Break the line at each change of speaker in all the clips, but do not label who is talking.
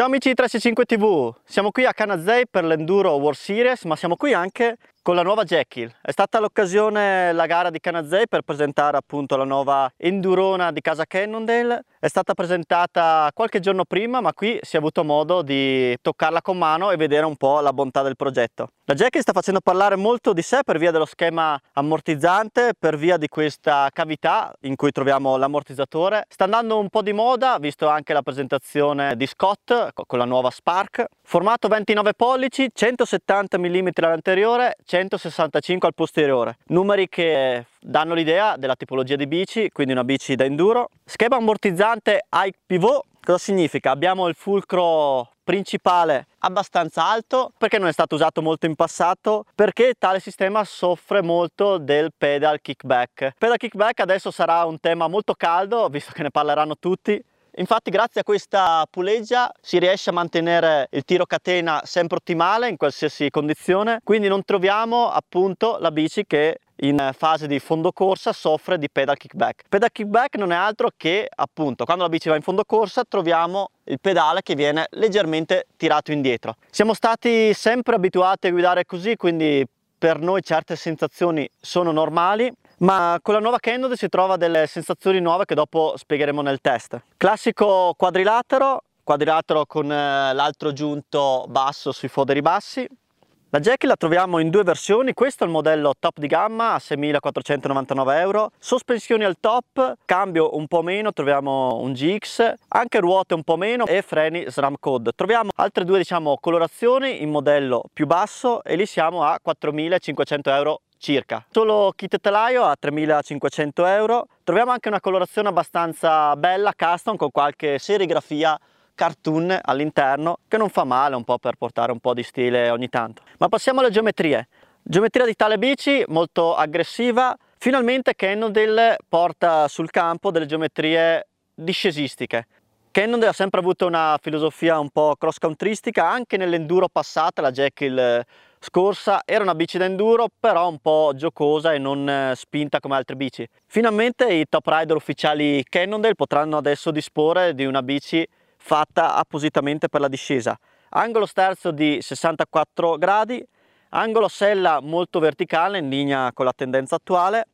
Ciao amici di 365 TV, siamo qui a Canazei per l'Enduro World Series, ma siamo qui anche con la nuova Jekyll. È stata l'occasione la gara di Canazei per presentare appunto la nuova Endurona di casa Cannondale. È stata presentata qualche giorno prima, ma qui si è avuto modo di toccarla con mano e vedere un po' la bontà del progetto. La Jekyll sta facendo parlare molto di sé per via dello schema ammortizzante, per via di questa cavità in cui troviamo l'ammortizzatore. Sta andando un po' di moda, visto anche la presentazione di Scott con la nuova Spark. Formato 29 pollici, 170 mm all'anteriore, 165 al posteriore. Numeri che danno l'idea della tipologia di bici, quindi una bici da enduro. Schema ammortizzante high pivot, cosa significa? Abbiamo il fulcro principale abbastanza alto perché non è stato usato molto in passato perché tale sistema soffre molto del pedal kickback. Pedal kickback adesso sarà un tema molto caldo visto che ne parleranno tutti. Infatti grazie a questa puleggia si riesce a mantenere il tiro catena sempre ottimale in qualsiasi condizione, quindi non troviamo appunto la bici che in fase di fondo corsa soffre di pedal kickback. Pedal kickback non è altro che appunto quando la bici va in fondo corsa troviamo il pedale che viene leggermente tirato indietro. Siamo stati sempre abituati a guidare così quindi per noi certe sensazioni sono normali ma con la nuova Cannondale si trova delle sensazioni nuove che dopo spiegheremo nel test. Classico quadrilatero, quadrilatero con eh, l'altro giunto basso sui foderi bassi. La Jackie la troviamo in due versioni, questo è il modello top di gamma a 6.499 euro, sospensioni al top, cambio un po' meno, troviamo un GX, anche ruote un po' meno e freni SRAM Code. Troviamo altre due diciamo colorazioni in modello più basso e lì siamo a 4.500 euro circa. Solo kit telaio a 3500 euro. Troviamo anche una colorazione abbastanza bella, custom, con qualche serigrafia cartoon all'interno che non fa male un po' per portare un po' di stile ogni tanto. Ma passiamo alle geometrie. Geometria di tale bici molto aggressiva. Finalmente Cannondale porta sul campo delle geometrie discesistiche. Cannondale ha sempre avuto una filosofia un po' cross countrystica, anche nell'enduro passata la Jekyll scorsa era una bici da enduro però un po' giocosa e non eh, spinta come altre bici. Finalmente i top rider ufficiali Cannondale potranno adesso disporre di una bici fatta appositamente per la discesa. Angolo sterzo di 64 gradi, angolo sella molto verticale in linea con la tendenza attuale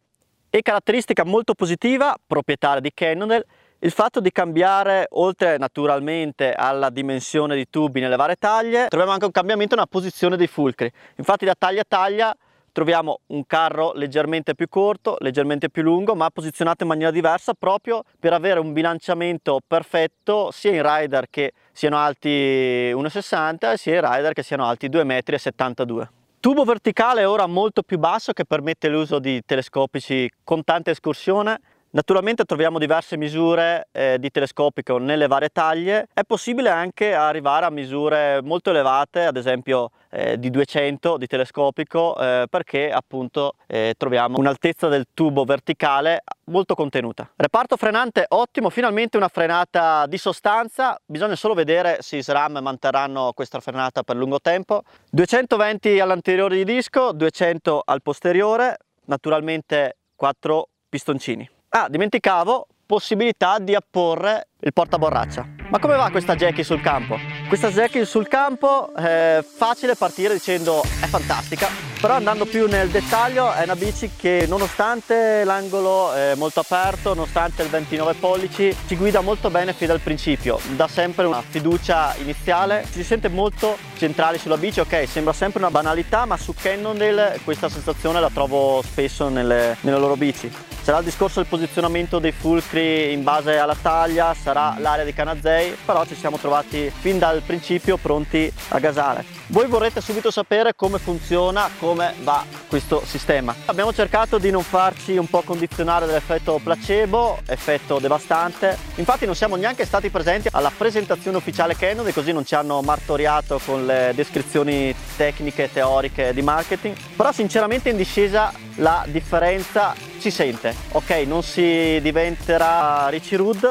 e caratteristica molto positiva, proprietaria di Cannondale, il fatto di cambiare, oltre naturalmente alla dimensione di tubi nelle varie taglie, troviamo anche un cambiamento nella posizione dei fulcri. Infatti da taglia a taglia troviamo un carro leggermente più corto, leggermente più lungo, ma posizionato in maniera diversa proprio per avere un bilanciamento perfetto sia in rider che siano alti 1,60 sia in rider che siano alti 2,72 m. Tubo verticale ora molto più basso che permette l'uso di telescopici con tanta escursione Naturalmente troviamo diverse misure eh, di telescopico nelle varie taglie, è possibile anche arrivare a misure molto elevate, ad esempio eh, di 200 di telescopico, eh, perché appunto eh, troviamo un'altezza del tubo verticale molto contenuta. Reparto frenante ottimo, finalmente una frenata di sostanza, bisogna solo vedere se i SRAM manterranno questa frenata per lungo tempo. 220 all'anteriore di disco, 200 al posteriore, naturalmente 4 pistoncini. Ah, dimenticavo, possibilità di apporre il portaborraccia. Ma come va questa Jackie sul campo? Questa Jackie sul campo è facile partire dicendo è fantastica, però andando più nel dettaglio è una bici che nonostante l'angolo è molto aperto, nonostante il 29 pollici, ci guida molto bene fin dal principio, dà sempre una fiducia iniziale, si sente molto centrali sulla bici, ok sembra sempre una banalità ma su Cannondale questa sensazione la trovo spesso nelle, nelle loro bici. Sarà il discorso del posizionamento dei fulcri in base alla taglia, sarà l'area di Canazei, però ci siamo trovati fin dal principio pronti a gasare. Voi vorrete subito sapere come funziona, come va questo sistema. Abbiamo cercato di non farci un po' condizionare dall'effetto placebo, effetto devastante. Infatti non siamo neanche stati presenti alla presentazione ufficiale Canon e così non ci hanno martoriato con le descrizioni tecniche e teoriche di marketing. Però sinceramente in discesa la differenza si sente. Ok, non si diventerà Richie Rudd,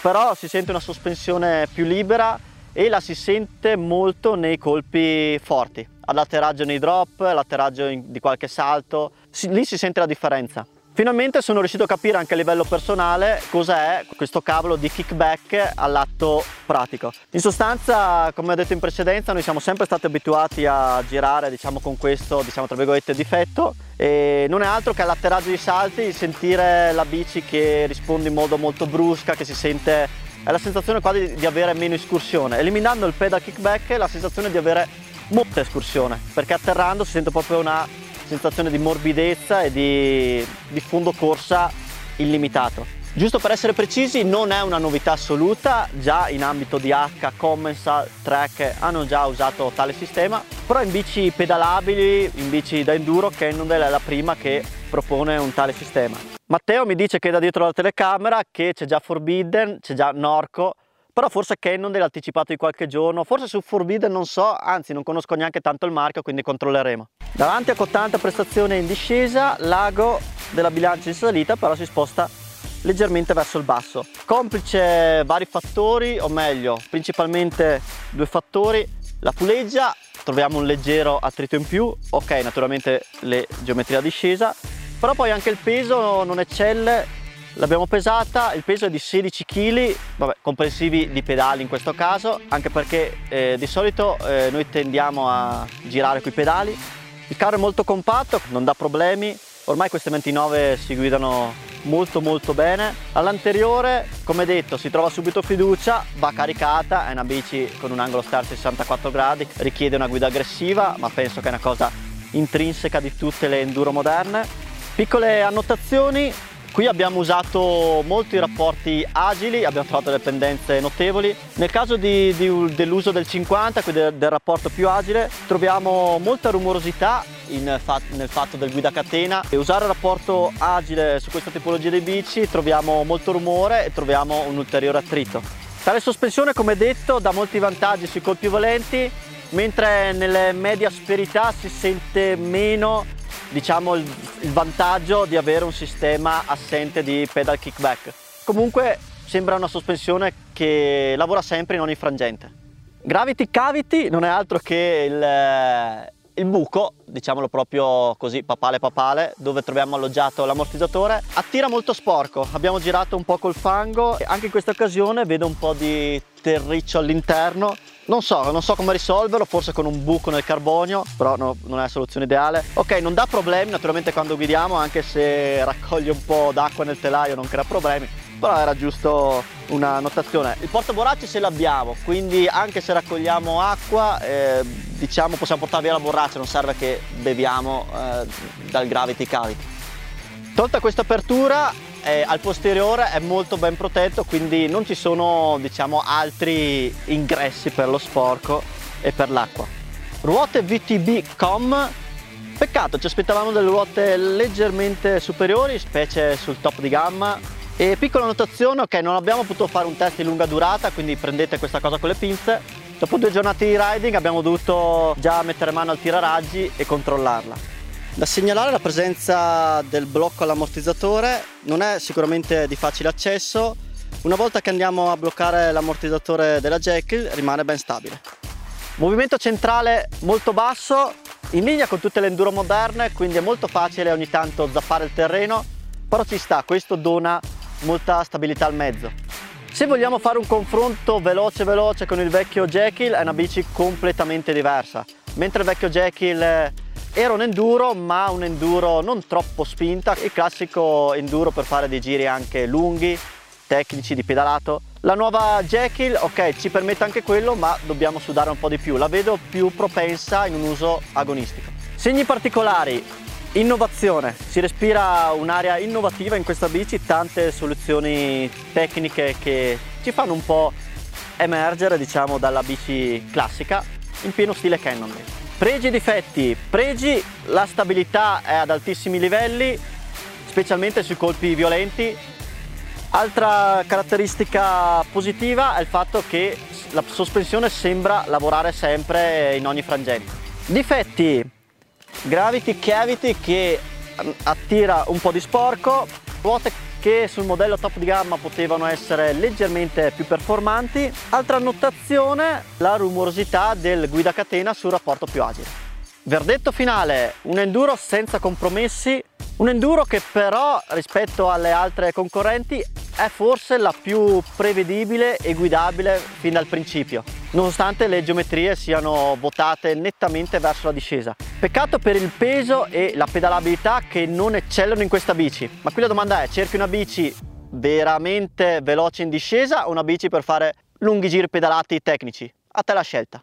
però si sente una sospensione più libera e la si sente molto nei colpi forti, all'atterraggio nei drop, all'atterraggio di qualche salto, lì si sente la differenza. Finalmente sono riuscito a capire anche a livello personale cosa è questo cavolo di kickback all'atto pratico. In sostanza, come ho detto in precedenza, noi siamo sempre stati abituati a girare diciamo, con questo diciamo, tra virgolette difetto e non è altro che all'atterraggio di salti sentire la bici che risponde in modo molto brusca, che si sente è la sensazione quasi di avere meno escursione. Eliminando il pedal kickback è la sensazione di avere molta escursione, perché atterrando si sente proprio una sensazione di morbidezza e di, di fondo corsa illimitato. Giusto per essere precisi, non è una novità assoluta, già in ambito di H, Commensal, Trek hanno già usato tale sistema, però in bici pedalabili, in bici da enduro, Cannondale è la prima che propone un tale sistema. Matteo mi dice che da dietro la telecamera che c'è già Forbidden, c'è già Norco, però forse Cannondale ha anticipato di qualche giorno, forse su Forbidden non so, anzi non conosco neanche tanto il marchio, quindi controlleremo. Davanti a cottanta prestazione in discesa, l'ago della bilancia in salita però si sposta leggermente verso il basso. Complice vari fattori, o meglio, principalmente due fattori, la puleggia, troviamo un leggero attrito in più, ok naturalmente le geometrie a discesa, però poi anche il peso non eccelle L'abbiamo pesata, il peso è di 16 kg, vabbè, comprensivi di pedali in questo caso, anche perché eh, di solito eh, noi tendiamo a girare coi pedali. Il carro è molto compatto, non dà problemi, ormai queste 29 si guidano molto molto bene. All'anteriore, come detto, si trova subito fiducia, va caricata, è una bici con un angolo start 64 gradi, richiede una guida aggressiva, ma penso che è una cosa intrinseca di tutte le enduro moderne. Piccole annotazioni, Qui abbiamo usato molti rapporti agili, abbiamo trovato delle pendenze notevoli. Nel caso dell'uso del 50, quindi del, del, rapporto più agile, troviamo molta rumorosità fat, nel fatto del guida catena e usare il rapporto agile su questa tipologia di bici troviamo molto rumore e troviamo un ulteriore attrito. Tale sospensione, come detto, dà molti vantaggi sui colpi volenti, mentre nelle medie asperità si sente meno diciamo il, il vantaggio di avere un sistema assente di pedal kickback. Comunque sembra una sospensione che lavora sempre in ogni frangente. Gravity Cavity non è altro che il, il buco, diciamolo proprio così, papale papale, dove troviamo alloggiato l'ammortizzatore, attira molto sporco. Abbiamo girato un po' col fango e anche in questa occasione vedo un po' di terriccio all'interno. Non so, non so come risolverlo, forse con un buco nel carbonio, però no, non è la soluzione ideale. Ok, non dà problemi naturalmente quando guidiamo, anche se raccoglie un po' d'acqua nel telaio non crea problemi però era giusto una notazione. Il portaborracce ce l'abbiamo, quindi anche se raccogliamo acqua, eh, diciamo possiamo portare via la borraccia, non serve che beviamo eh, dal Gravity Cavity. Tolta questa apertura, eh, al posteriore è molto ben protetto, quindi non ci sono diciamo altri ingressi per lo sporco e per l'acqua. Ruote VTB Com Peccato, ci aspettavamo delle ruote leggermente superiori, specie sul top di gamma, e piccola notazione, ok, non abbiamo potuto fare un test di lunga durata, quindi prendete questa cosa con le pinze. Dopo due giornate di riding abbiamo dovuto già mettere mano al tiraraggi e controllarla. Da segnalare la presenza del blocco all'ammortizzatore, non è sicuramente di facile accesso, una volta che andiamo a bloccare l'ammortizzatore della Jekyll rimane ben stabile. Movimento centrale molto basso, in linea con tutte le enduro moderne, quindi è molto facile ogni tanto zappare il terreno, però ci sta, questo dona molta stabilità al mezzo. Se vogliamo fare un confronto veloce veloce con il vecchio Jekyll è una bici completamente diversa. Mentre il vecchio Jekyll era un enduro ma un enduro non troppo spinta, il classico enduro per fare dei giri anche lunghi, tecnici di pedalato. La nuova Jekyll, ok, ci permette anche quello, ma dobbiamo sudare un po' di più. La vedo più propensa in un uso agonistico. Segni particolari, Innovazione, si respira un'area innovativa in questa bici, tante soluzioni tecniche che ci fanno un po' emergere diciamo dalla bici classica in pieno stile Cannondale. Pregi e difetti, pregi, la stabilità è ad altissimi livelli, specialmente sui colpi violenti. Altra caratteristica positiva è il fatto che la sospensione sembra lavorare sempre in ogni frangente. Difetti, Gravity Cavity che attira un po' di sporco, ruote che sul modello top di gamma potevano essere leggermente più performanti. Altra annotazione, la rumorosità del guida catena sul rapporto più agile. Verdetto finale, un enduro senza compromessi, un enduro che però rispetto alle altre concorrenti è forse la più prevedibile e guidabile fin dal principio, nonostante le geometrie siano votate nettamente verso la discesa. Peccato per il peso e la pedalabilità che non eccellano in questa bici, ma qui la domanda è, cerchi una bici veramente veloce in discesa o una bici per fare lunghi giri pedalati tecnici? A te la scelta.